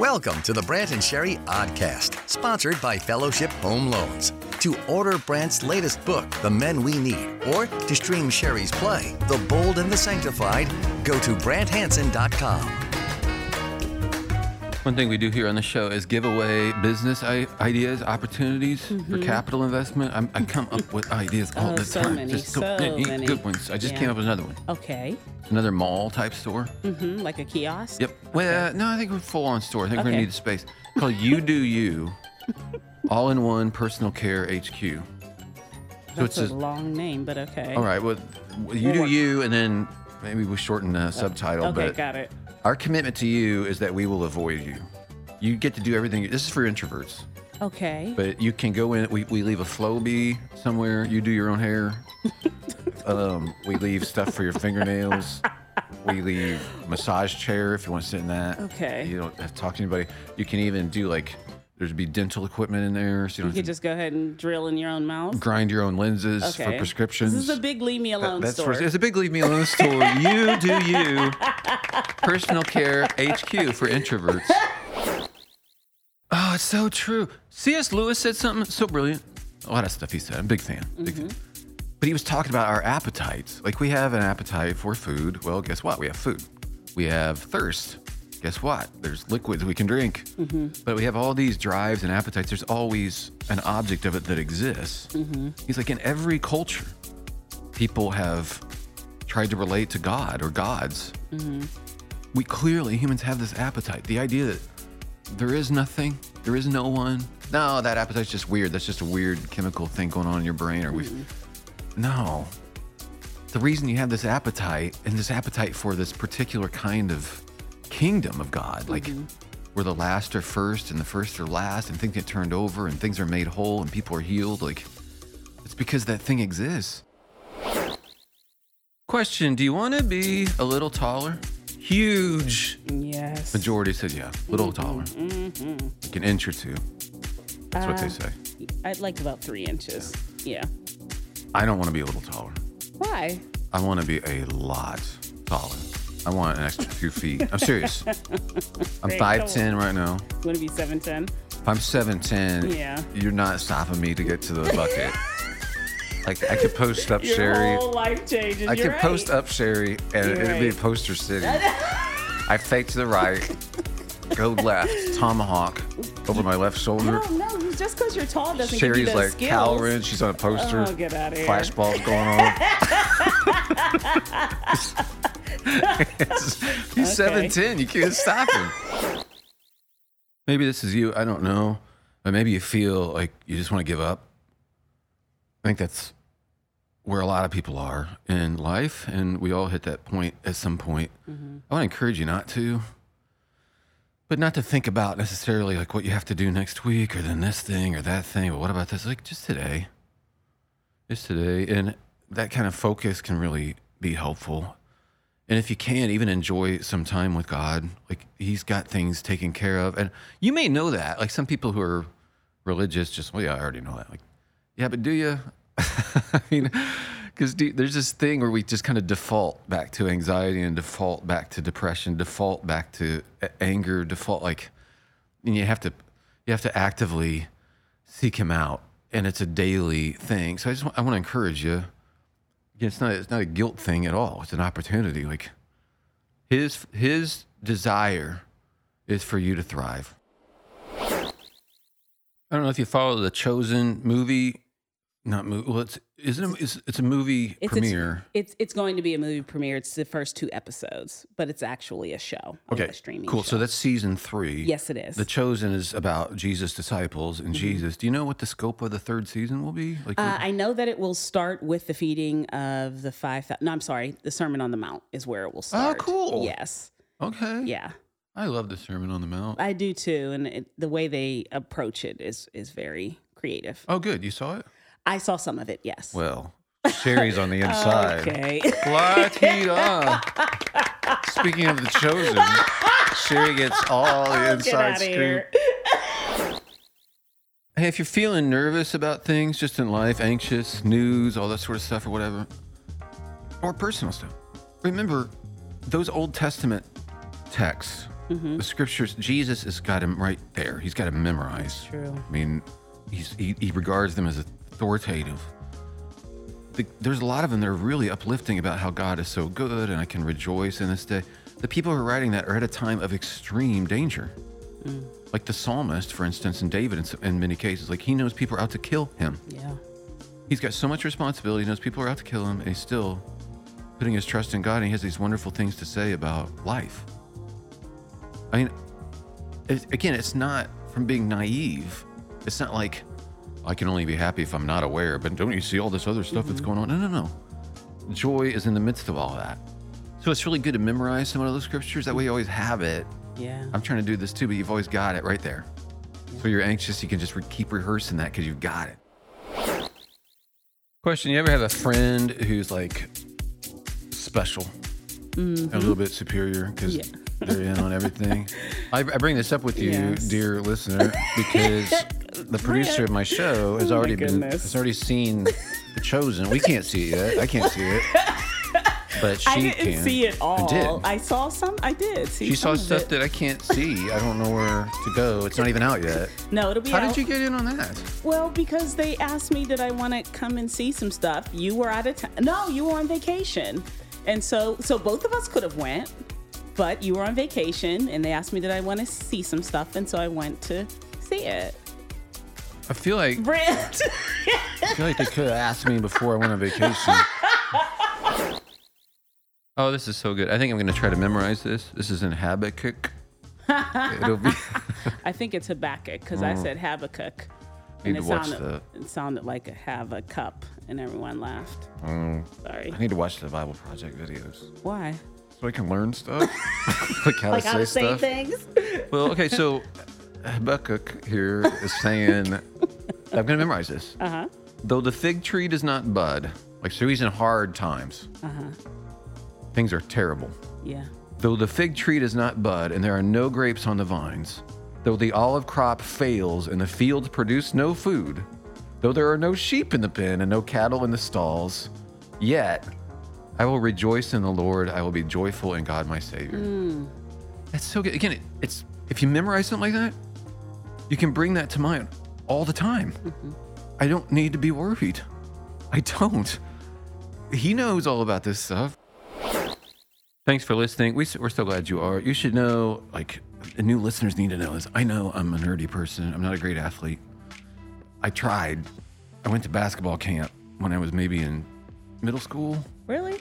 Welcome to the Brant and Sherry Oddcast, sponsored by Fellowship Home Loans. To order Brant's latest book, The Men We Need, or to stream Sherry's play, The Bold and the Sanctified, go to BrantHanson.com. One thing we do here on the show is give away business ideas, opportunities for capital investment. I'm, I come up with ideas all Mm-hmm. Oh, the so time. many, Just so, many, many. good ones. I just Yeah. came up with another one. Okay. Another mall type store. Mm-hmm. Like a kiosk? Yep. Well, no, I think we're full on store. I think we're gonna need a space called You Do You, all in one personal care HQ. So That's it's a a, long name, but okay. all right. Well, you We'll do work. you, and then maybe we shorten the subtitle. Okay, but got it. Our commitment to you is that we will avoid you. You get to do everything. This is for introverts. Okay. But you can go in. We, we leave a Flowbee somewhere. You do your own hair. um, we leave stuff for your fingernails. We leave massage chair if you want to sit in that. Okay. You don't have to talk to anybody. You can even do like there's be dental equipment in there, so you you could just go ahead and drill in your own mouth. grind your own lenses Okay. for prescriptions. This is a big leave me That- alone that's store. For, it's a big leave me alone store. you do you. Personal care HQ for introverts. Oh, it's so true. C.S. Lewis said something so brilliant. A lot of stuff he said. I'm a big fan. Big fan. Mm-hmm. But he was talking about our appetites. Like we have an appetite for food. Well, guess what? We have food. We have thirst. Guess what? There's liquids we can drink. Mm-hmm. But we have all these drives and appetites. There's always an object of it that exists. Mm-hmm. He's like, in every culture, people have tried to relate to God or gods. Mm-hmm. We clearly, humans have this appetite. The idea that there is nothing, there is no one. No, that appetite's just weird. That's just a weird chemical thing going on in your brain. Or we, no. The reason you have this appetite and this appetite for this particular kind of kingdom of God, like where the last are first and the first are last, and things get turned over and things are made whole and people are healed, like it's because that thing exists. Question Do you want to be a little taller? Huge. yes. Majority said yeah, a little taller. Mm-hmm. Like an inch or two. That's what they Uh, say. I'd like about three inches. Yeah. I don't want to be a little taller. Why? I want to be a lot taller. I want an extra few feet. I'm serious. I'm Great. 5'10 right now. You want to be 7'10? If I'm 7'10, Yeah. you're not stopping me to get to the bucket. like, I could post up Your Sherry. whole life changes. I You're could post right. up Sherry and You're it'd be right. poster city. I fake to the right, go left, tomahawk over my left shoulder. No, no, just because you're tall doesn't give you Sherry's the like skills. cowering. She's on a poster. Oh, get outta here. Flashballs going on. He's seven ten. You can't stop him. Maybe this is you. I don't know. But maybe you feel like you just want to give up. I think that's where a lot of people are in life, and we all hit that point at some point. Mm-hmm. I want to encourage you not to but not to think about necessarily like what you have to do next week or then this thing or that thing But what about this like just today just today and that kind of focus can really be helpful and if you can even enjoy some time with god like he's got things taken care of. And you may know that like some people who are religious just well yeah i already know that like yeah but do you i mean because there's this thing where we just kind of default back to anxiety and default back to depression default back to anger default like and you have to you have to actively seek him out. And it's a daily thing. So i just i want to encourage you Yeah, it's not it's not a guilt thing at all. It's an opportunity. Like his his desire is for you to thrive. I don't know if you follow the chosen movie not movie well it's isn't it, it's, it's a movie It's premiere A, it's it's going to be a movie premiere. It's the first two episodes, but it's actually a show. okay a streaming. cool so that's season three yes, it is. The Chosen is about Jesus' disciples and Jesus. Do you know what the scope of the third season will be? Like, uh, I know that it will start with the feeding of the five. No, I'm sorry. The Sermon on the Mount is where it will start. Oh, cool. Yes. okay. Yeah, I love the Sermon on the Mount. I do too, and it, the way they approach it is is very creative. Oh, good. You saw it? I saw some of it. Yes. Well, Sherry's on the inside. Okay. La-ti-da. Speaking of the Chosen, Sherry gets all the inside scoop. Hey, if you're feeling nervous about things just in life, anxious, news, all that sort of stuff or whatever, or personal stuff, remember those Old Testament texts mm-hmm. The scriptures, Jesus has got him right there. He's got him memorized. True. I mean, he's, he, he regards them as authoritative. The, there's a lot of them that are really uplifting about how God is so good and I can rejoice in this day. The people who are writing that are at a time of extreme danger. Mm. Like the psalmist, for instance, and David in, in many cases, like he knows people are out to kill him. Yeah. He's got so much responsibility. He knows people are out to kill him, and he's still putting his trust in God. And he has these wonderful things to say about life. I mean, it, again, it's not from being naive. It's not like I can only be happy if I'm not aware. But don't you see all this other stuff that's going on? No, no, no. Joy is in the midst of all that. So it's really good to memorize some of those scriptures. That way, you always have it. Yeah. I'm trying to do this too, but you've always got it right there. So you're anxious, you can just re- keep rehearsing that because you've got it. Question: You ever have a friend who's like special, a mm-hmm. little bit superior because Yeah. they're in on everything? I, I bring this up with you, Yes. dear listener, because the producer of my show oh has Oh already been has already seen The Chosen. We can't see it yet. I can't see it, but she I didn't can. see it all. did. I saw some. I did see. She saw stuff that I can't see. I don't know where to go. It's not even out yet. No, it'll be How out. did you get in on that? Well, because they asked me, did I want to come and see some stuff? You were out of town. No, you were on vacation, and so so both of us could have went, but you were on vacation, and they asked me, did I want to see some stuff, and so I went to see it. I feel like Brant. I feel like they could have asked me before I went on vacation. Oh, this is so good. I think I'm going to try to memorize this. This is in Habakkuk. It'll be. I think it's Habakkuk because I said Habakkuk. Need And it to watch sounded, it sounded like a have a cup, and everyone laughed. Mm, Sorry. I need to watch the Bible Project videos Why? so I can learn stuff, like how Like to how say to say stuff. things? Well, okay, so Habakkuk here is saying, I'm going to memorize this. Uh huh. Though the fig tree does not bud, like so he's in hard times. Uh huh. Things are terrible. Yeah. Though the fig tree does not bud and there are no grapes on the vines, though the olive crop fails and the fields produce no food, though there are no sheep in the pen and no cattle in the stalls, yet I will rejoice in the Lord. I will be joyful in God my Savior. That's so good. Again, it, it's if you memorize something like that, you can bring that to mind all the time. Mm-hmm. I don't need to be worried. I don't. He knows all about this stuff. Thanks for listening. We, we're so glad you are. You should know, like, the new listeners need to know this. I know I'm a nerdy person. I'm not a great athlete. I tried. I went to basketball camp when I was maybe in middle school. Really?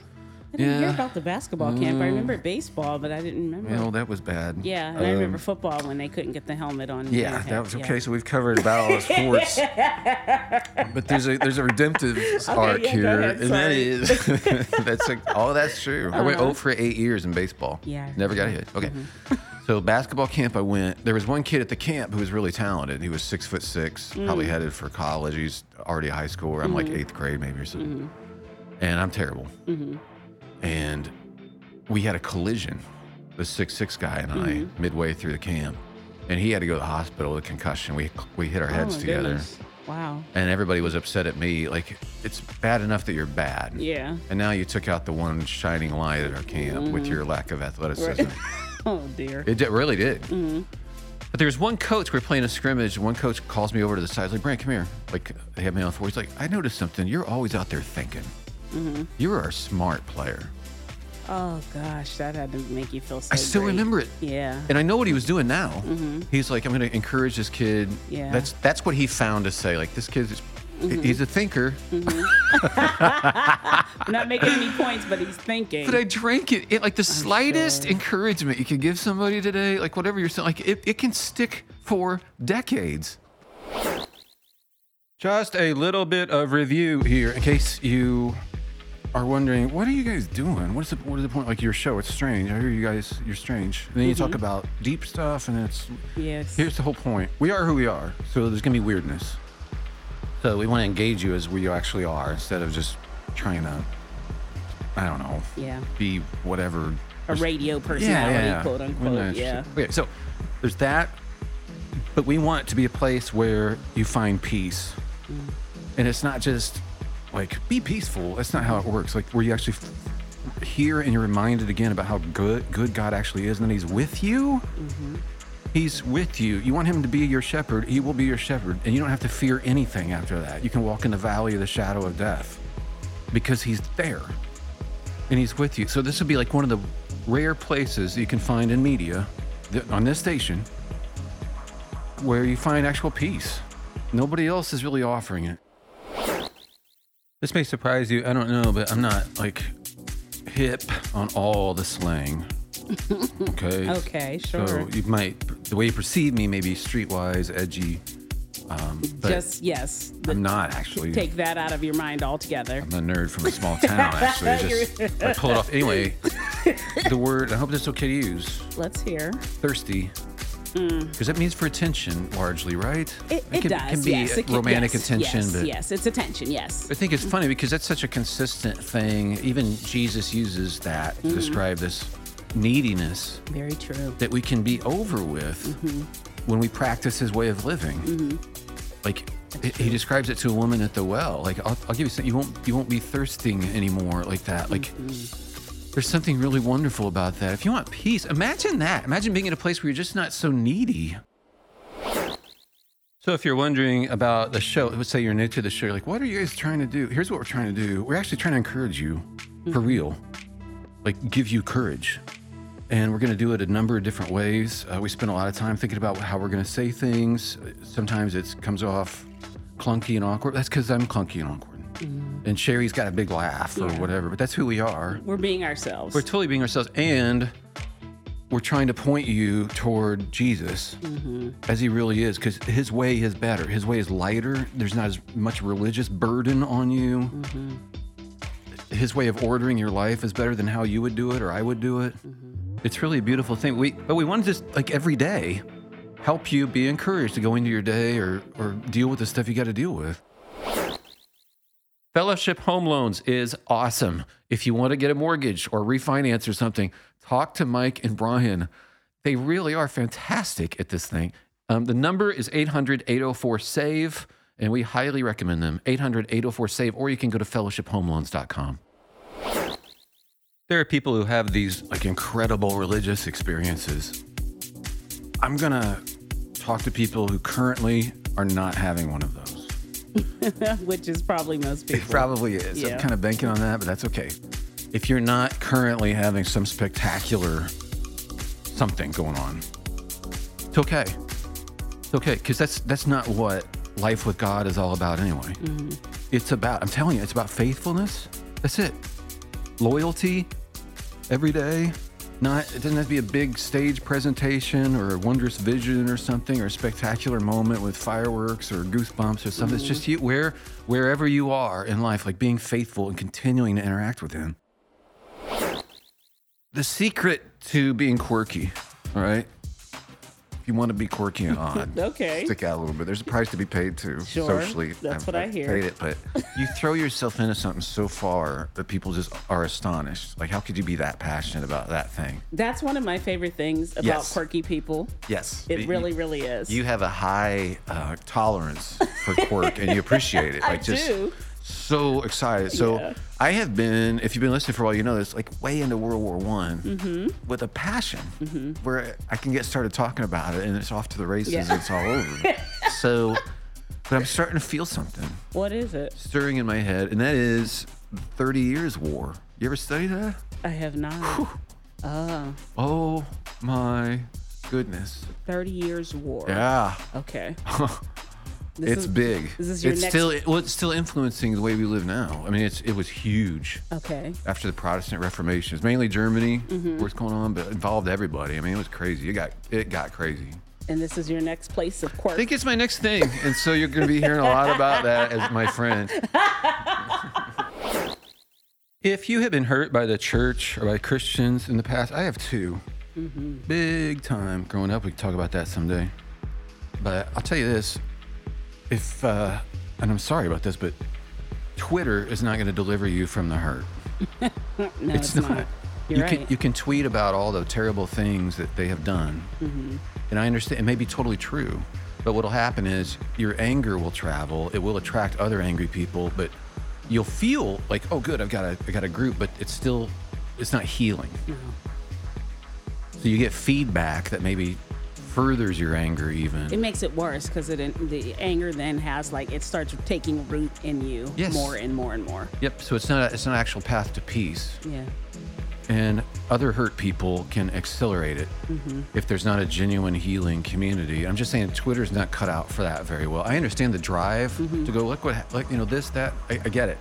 I didn't hear about the basketball camp. I remember baseball, but I didn't remember. Well, that was bad. yeah, and I remember Um, football when they couldn't get the helmet on. Yeah, that was Yeah. okay. So we've covered about all the sports, but there's a there's a redemptive arc yeah, here, ahead, and that is that's like all that's true. I went 0 for eight years in baseball. Uh-huh. Yeah. never got a hit. Okay, so basketball camp I went. There was one kid at the camp who was really talented. He was six foot six, probably Mm. headed for college. He's already a high schooler. I'm Mm-hmm. like eighth grade maybe or something, and I'm terrible. And we had a collision, the six six guy and I, Mm-hmm. midway through the camp, and he had to go to the hospital with a concussion. We we hit our Oh, heads my together, goodness. Wow. and everybody was upset at me. Like it's bad enough that you're bad, Yeah. and now you took out the one shining light at our camp with your lack of athleticism. Oh dear. It did, really did. Mm-hmm. But there's one coach, we're playing a scrimmage, and one coach calls me over to the side. He's like, Brant, come here. Like, they have me on the floor. He's like, I noticed something. You're always out there thinking. Mm-hmm. You're a smart player. Oh gosh, that had to make you feel so. I still great. remember it. Yeah. And I know what he was doing now. He's like, I'm going to encourage this kid. Mm-hmm. Yeah. That's that's what he found to say. Like, this kid is, Mm-hmm. he's a thinker. I'm not making any points, but he's thinking. But I drank it. It like the slightest sure. encouragement you could give somebody today, like whatever you're saying, like it, it can stick for decades. Just a little bit of review here, in case you are wondering, what are you guys doing? What's the what is the point? Like your show, it's strange. I hear you guys, you're strange. And then you talk about deep stuff, and it's yes. Here's the whole point. We are who we are, so there's gonna be weirdness. So we want to engage you as we actually are, instead of just trying to, I don't know, Yeah. be whatever. A radio personality, quote We're unquote. Yeah. Okay, so there's that, but we want it to be a place where you find peace, Mm. and it's not just like be peaceful. That's not how it works. Like where you actually f- hear and you're reminded again about how good good God actually is, and that He's with you. Mm-hmm. He's with you. You want Him to be your shepherd. He will be your shepherd, and you don't have to fear anything after that. You can walk in the valley of the shadow of death because He's there, and He's with you. So this would be like one of the rare places you can find in media on this station where you find actual peace. Nobody else is really offering it. This may surprise you. I don't know, but I'm not like hip on all the slang. Okay. Okay, sure. So you might, the way you perceive me may be streetwise, edgy. Um, but Just yes. the- I'm not actually. take that out of your mind altogether. I'm a nerd from a small town, actually. I just I pull it off. Anyway, the word, I hope that's okay to use, Let's hear. thirsty. Because that means for attention, largely, right? Mm. It, it can, does. can be yes, it romantic yes, attention, yes, but yes, it's attention. Yes. I think it's funny because that's such a consistent thing. Even Jesus uses that Mm-hmm. to describe this neediness Very true. that we can be over with Mm-hmm. when we practice his way of living. Like he- he describes it to a woman at the well. Like I'll, I'll give you something. You won't you won't be thirsting anymore like that. Like Mm-hmm. There's something really wonderful about that. If you want peace, imagine that. Imagine being in a place where you're just not so needy. So if you're wondering about the show, let's say you're new to the show, you're like, what are you guys trying to do? Here's what we're trying to do. We're actually trying to encourage you for real, like give you courage. And we're going to do it a number of different ways. Uh, we spend a lot of time thinking about how we're going to say things. Sometimes it comes off clunky and awkward. That's because I'm clunky and awkward. Mm-hmm. And Sherry's got a big laugh or whatever, but that's who we are. We're being ourselves. We're totally being ourselves. And we're trying to point you toward Jesus mm-hmm. as he really is, because his way is better. His way is lighter. There's not as much religious burden on you. Mm-hmm. His way of ordering your life is better than how you would do it or I would do it. It's really a beautiful thing. We but we want to just like every day help you be encouraged to go into your day or or deal with the stuff you got to deal with. Fellowship Home Loans is awesome. If you want to get a mortgage or refinance or something, talk to Mike and Brian. They really are fantastic at this thing. Um, the number is 800 804 SAVE, and we highly recommend them. 800 804 SAVE, or you can go to fellowshiphomeloans.com. There are people who have these like incredible religious experiences. I'm going to talk to people who currently are not having one of those. which is probably most people. It probably is. Yeah. I'm kind of banking on that, but that's okay. If you're not currently having some spectacular something going on, it's okay. It's okay because that's that's not what life with God is all about anyway. Mm-hmm. It's about I'm telling you, it's about faithfulness. That's it. Loyalty every day. Not it doesn't have to be a big stage presentation or a wondrous vision or something or a spectacular moment with fireworks or goosebumps or something. It's just mm-hmm. you where wherever you are in life, like being faithful and continuing to interact with him. The secret to being quirky, all right? If you want to be quirky and odd, Okay. stick out a little bit. There's a price to be paid too, Sure. socially. That's I've- what I I've hear. paid it, but you throw yourself into something so far that people just are astonished. Like, how could you be that passionate about that thing? That's one of my favorite things about Yes. quirky people. Yes, It you- really, really is. You have a high uh, tolerance for quirk, and you appreciate it. I Like just do. So excited. So Yeah. I have been, if you've been listening for a while, you know this, like way into World War One Mm-hmm. with a passion, where I can get started talking about it, and it's off to the races. Yeah. and It's all over. so, but I'm starting to feel something What is it? stirring in my head, and that is 30 Years War. You ever study that? I have not. Oh, Oh my goodness. 30 years war. Yeah. Okay. This it's is- big. this is your it's next- still well, it's still influencing the way we live now. I mean, it's it was huge Okay. after the Protestant Reformation. It's mainly Germany Mm-hmm. where it's going on, but it involved everybody. I mean, it was crazy. It got it got crazy. And this is your next place of quirk. I think it's my next thing, and so you're going to be hearing a lot about that as my friend. if you have been hurt by the church or by Christians in the past, I have too. Mm-hmm. Big time growing up. We can talk about that someday. But I'll tell you this: if uh, and I'm sorry about this, but Twitter is not going to deliver you from the hurt. no, it's, not. You're you right. can you can tweet about all the terrible things that they have done, Mm-hmm. and I understand it may be totally true. But what'll happen is your anger will travel. It will attract other angry people, but you'll feel like, oh, good, I've got a I got a group, but it's still it's not healing. So you get feedback that maybe furthers your anger even. It makes it worse because the anger then has like it starts taking root in you Yes. more and more and more. Yep. So it's not a, it's not an actual path to peace. Yeah. and other hurt people can accelerate it mm-hmm. if there's not a genuine healing community. I'm just saying Twitter's not cut out for that very well. I understand the drive mm-hmm. to go look what like you know this that I, I get it,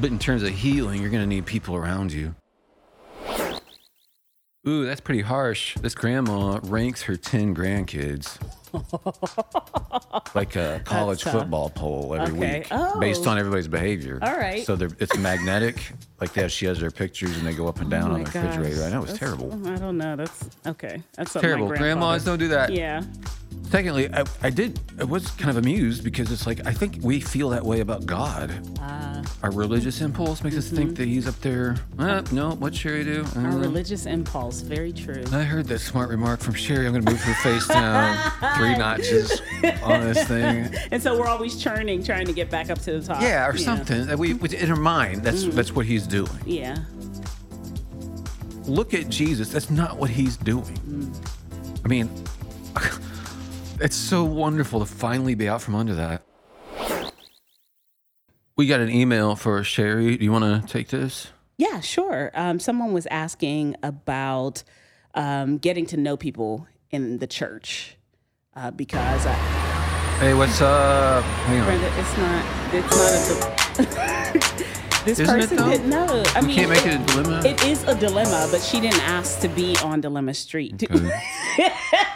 but in terms of healing, you're gonna need people around you. Ooh, that's pretty harsh. This grandma ranks her ten grandkids. like a college tough. football poll every Okay. week, Oh. based on everybody's behavior. All right. So they're, it's magnetic. like that, she has their pictures and they go up and down Oh on the refrigerator. I know it's terrible. I don't know. That's okay. That's Terrible. Grandmas don't do that. Yeah. Secondly, I, I did. I was kind of amused because it's like I think we feel that way about God. Uh, Our religious impulse makes us think that He's up there. Uh, no, what Sherry do? Mm-hmm. our Uh, religious impulse. Very true. I heard that smart remark from Sherry. I'm going to move her face down three notches on this thing. And so we're always churning, trying to get back up to the top. Yeah, or something. That we in her mind. That's Mm. that's what He's doing. Yeah. look at Jesus. That's not what he's doing. I mean, it's so wonderful to finally be out from under that. We got an email for Sherry. Do you want to take this? Yeah, sure. Um, someone was asking about um, getting to know people in the church uh, because I, Hey, what's up? Hang on. Brenda, it's not. It's not a. this Isn't person didn't know. I We mean, can't make it, it a dilemma? It is a dilemma, but she didn't ask to be on Dilemma Street. Okay.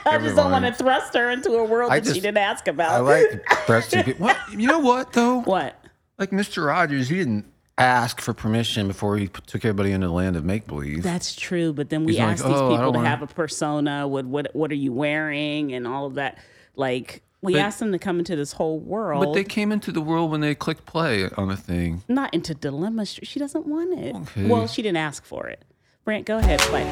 I just don't want to thrust her into a world I that she didn't ask about. I like thrusting people. What? You know what, though? what? Like Mr. Rogers, he didn't ask for permission before he took everybody into the land of make believe. That's true, but then we He's like, ask these "Oh, people to wanna-" have a persona. What what what are you wearing and all of that? Like we But- asked them to come into this whole world. But they came into the world when they clicked play on a thing. not into dilemma. Street. She doesn't want it. Okay. Well, she didn't ask for it. Brant, go ahead, play.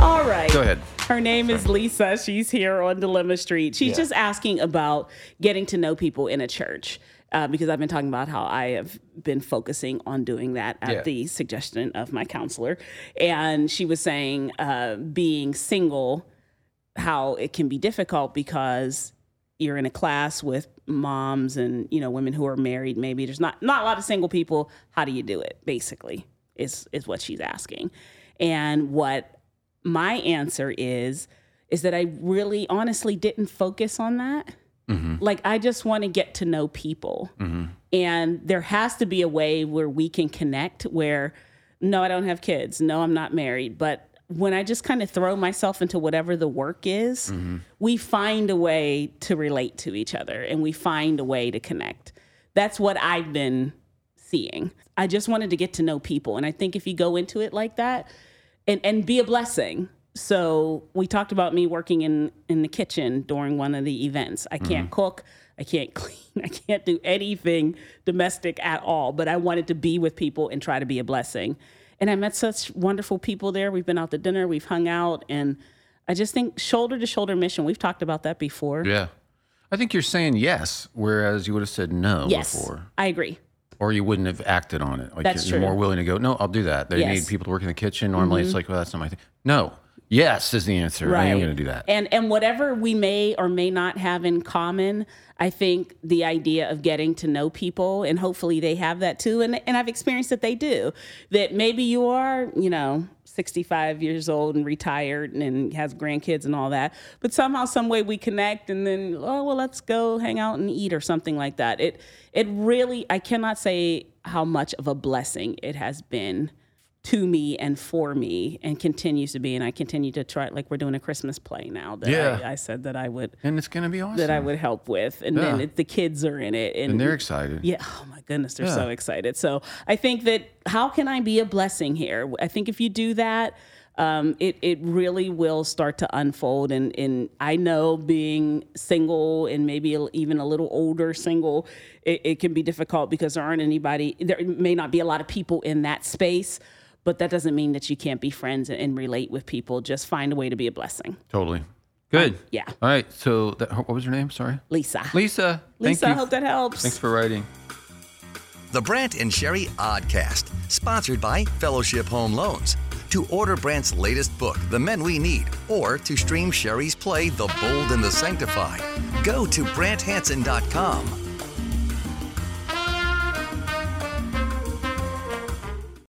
All right. Go ahead. Her name is Lisa. She's here on Dilemma Street. She's Yeah. just asking about getting to know people in a church. Uh, because I've been talking about how I have been focusing on doing that at Yeah. the suggestion of my counselor. And she was saying uh, being single, how it can be difficult because you're in a class with moms and you know women who are married maybe there's not not a lot of single people. How do you do it basically is is what she's asking. And what my answer is is that i really honestly didn't focus on that. Mm-hmm. Like i just want to get to know people. Mm-hmm. And there has to be a way where we can connect where no i don't have kids. No i'm not married. But when i just kind of throw myself into whatever the work is mm-hmm. we find a way to relate to each other and we find a way to connect that's what i've been seeing i just wanted to get to know people and i think if you go into it like that and and be a blessing. So we talked about me working in in the kitchen during one of the events. I can't mm-hmm. cook, I can't clean, I can't do anything domestic at all, but I wanted to be with people and try to be a blessing. And I met such wonderful people there. We've been out to dinner, we've hung out and I just think shoulder to shoulder mission. We've talked about that before. Yeah. I think you're saying yes, whereas you would have said no Yes. before. I agree. Or you wouldn't have acted on it. Like That's you're true. more willing to go, no, I'll do that. They Yes. Mm-hmm. need people to work in the kitchen. Normally it's like, well, that's not my thing. No. Yes is the answer. I am going to do that. And and whatever we may or may not have in common, I think the idea of getting to know people and hopefully they have that too. And and I've experienced that they do. That maybe you are, you know, 65 years old and retired and, and has grandkids and all that, but somehow some way we connect and then oh well let's go hang out and eat or something like that. It it really I cannot say how much of a blessing it has been to me and for me and continues to be. And i continue to try like we're doing a christmas play now that Yeah. I, I said that i would and it's going to be awesome. that i would help with. And then it, the kids are in it. And, and they're excited. yeah. Oh my goodness they're so excited. So i think that how can i be a blessing here? I think if you do that um, it, it really will start to unfold. And, and i know being single and maybe even a little older single it, it can be difficult because there aren't anybody there may not be a lot of people in that space but that doesn't mean that you can't be friends and, and relate with people. Just find a way to be a blessing. Totally. Good. Um, yeah. All right. So, that, what was your name? Sorry. Lisa. Lisa. Lisa. I hope that helps. Thanks for writing. The Brant and Sherry Oddcast, sponsored by Fellowship Home Loans. To order Brant's latest book, The Men We Need, or to stream Sherry's play, The Bold and the Sanctified, go to BrantHanson.com.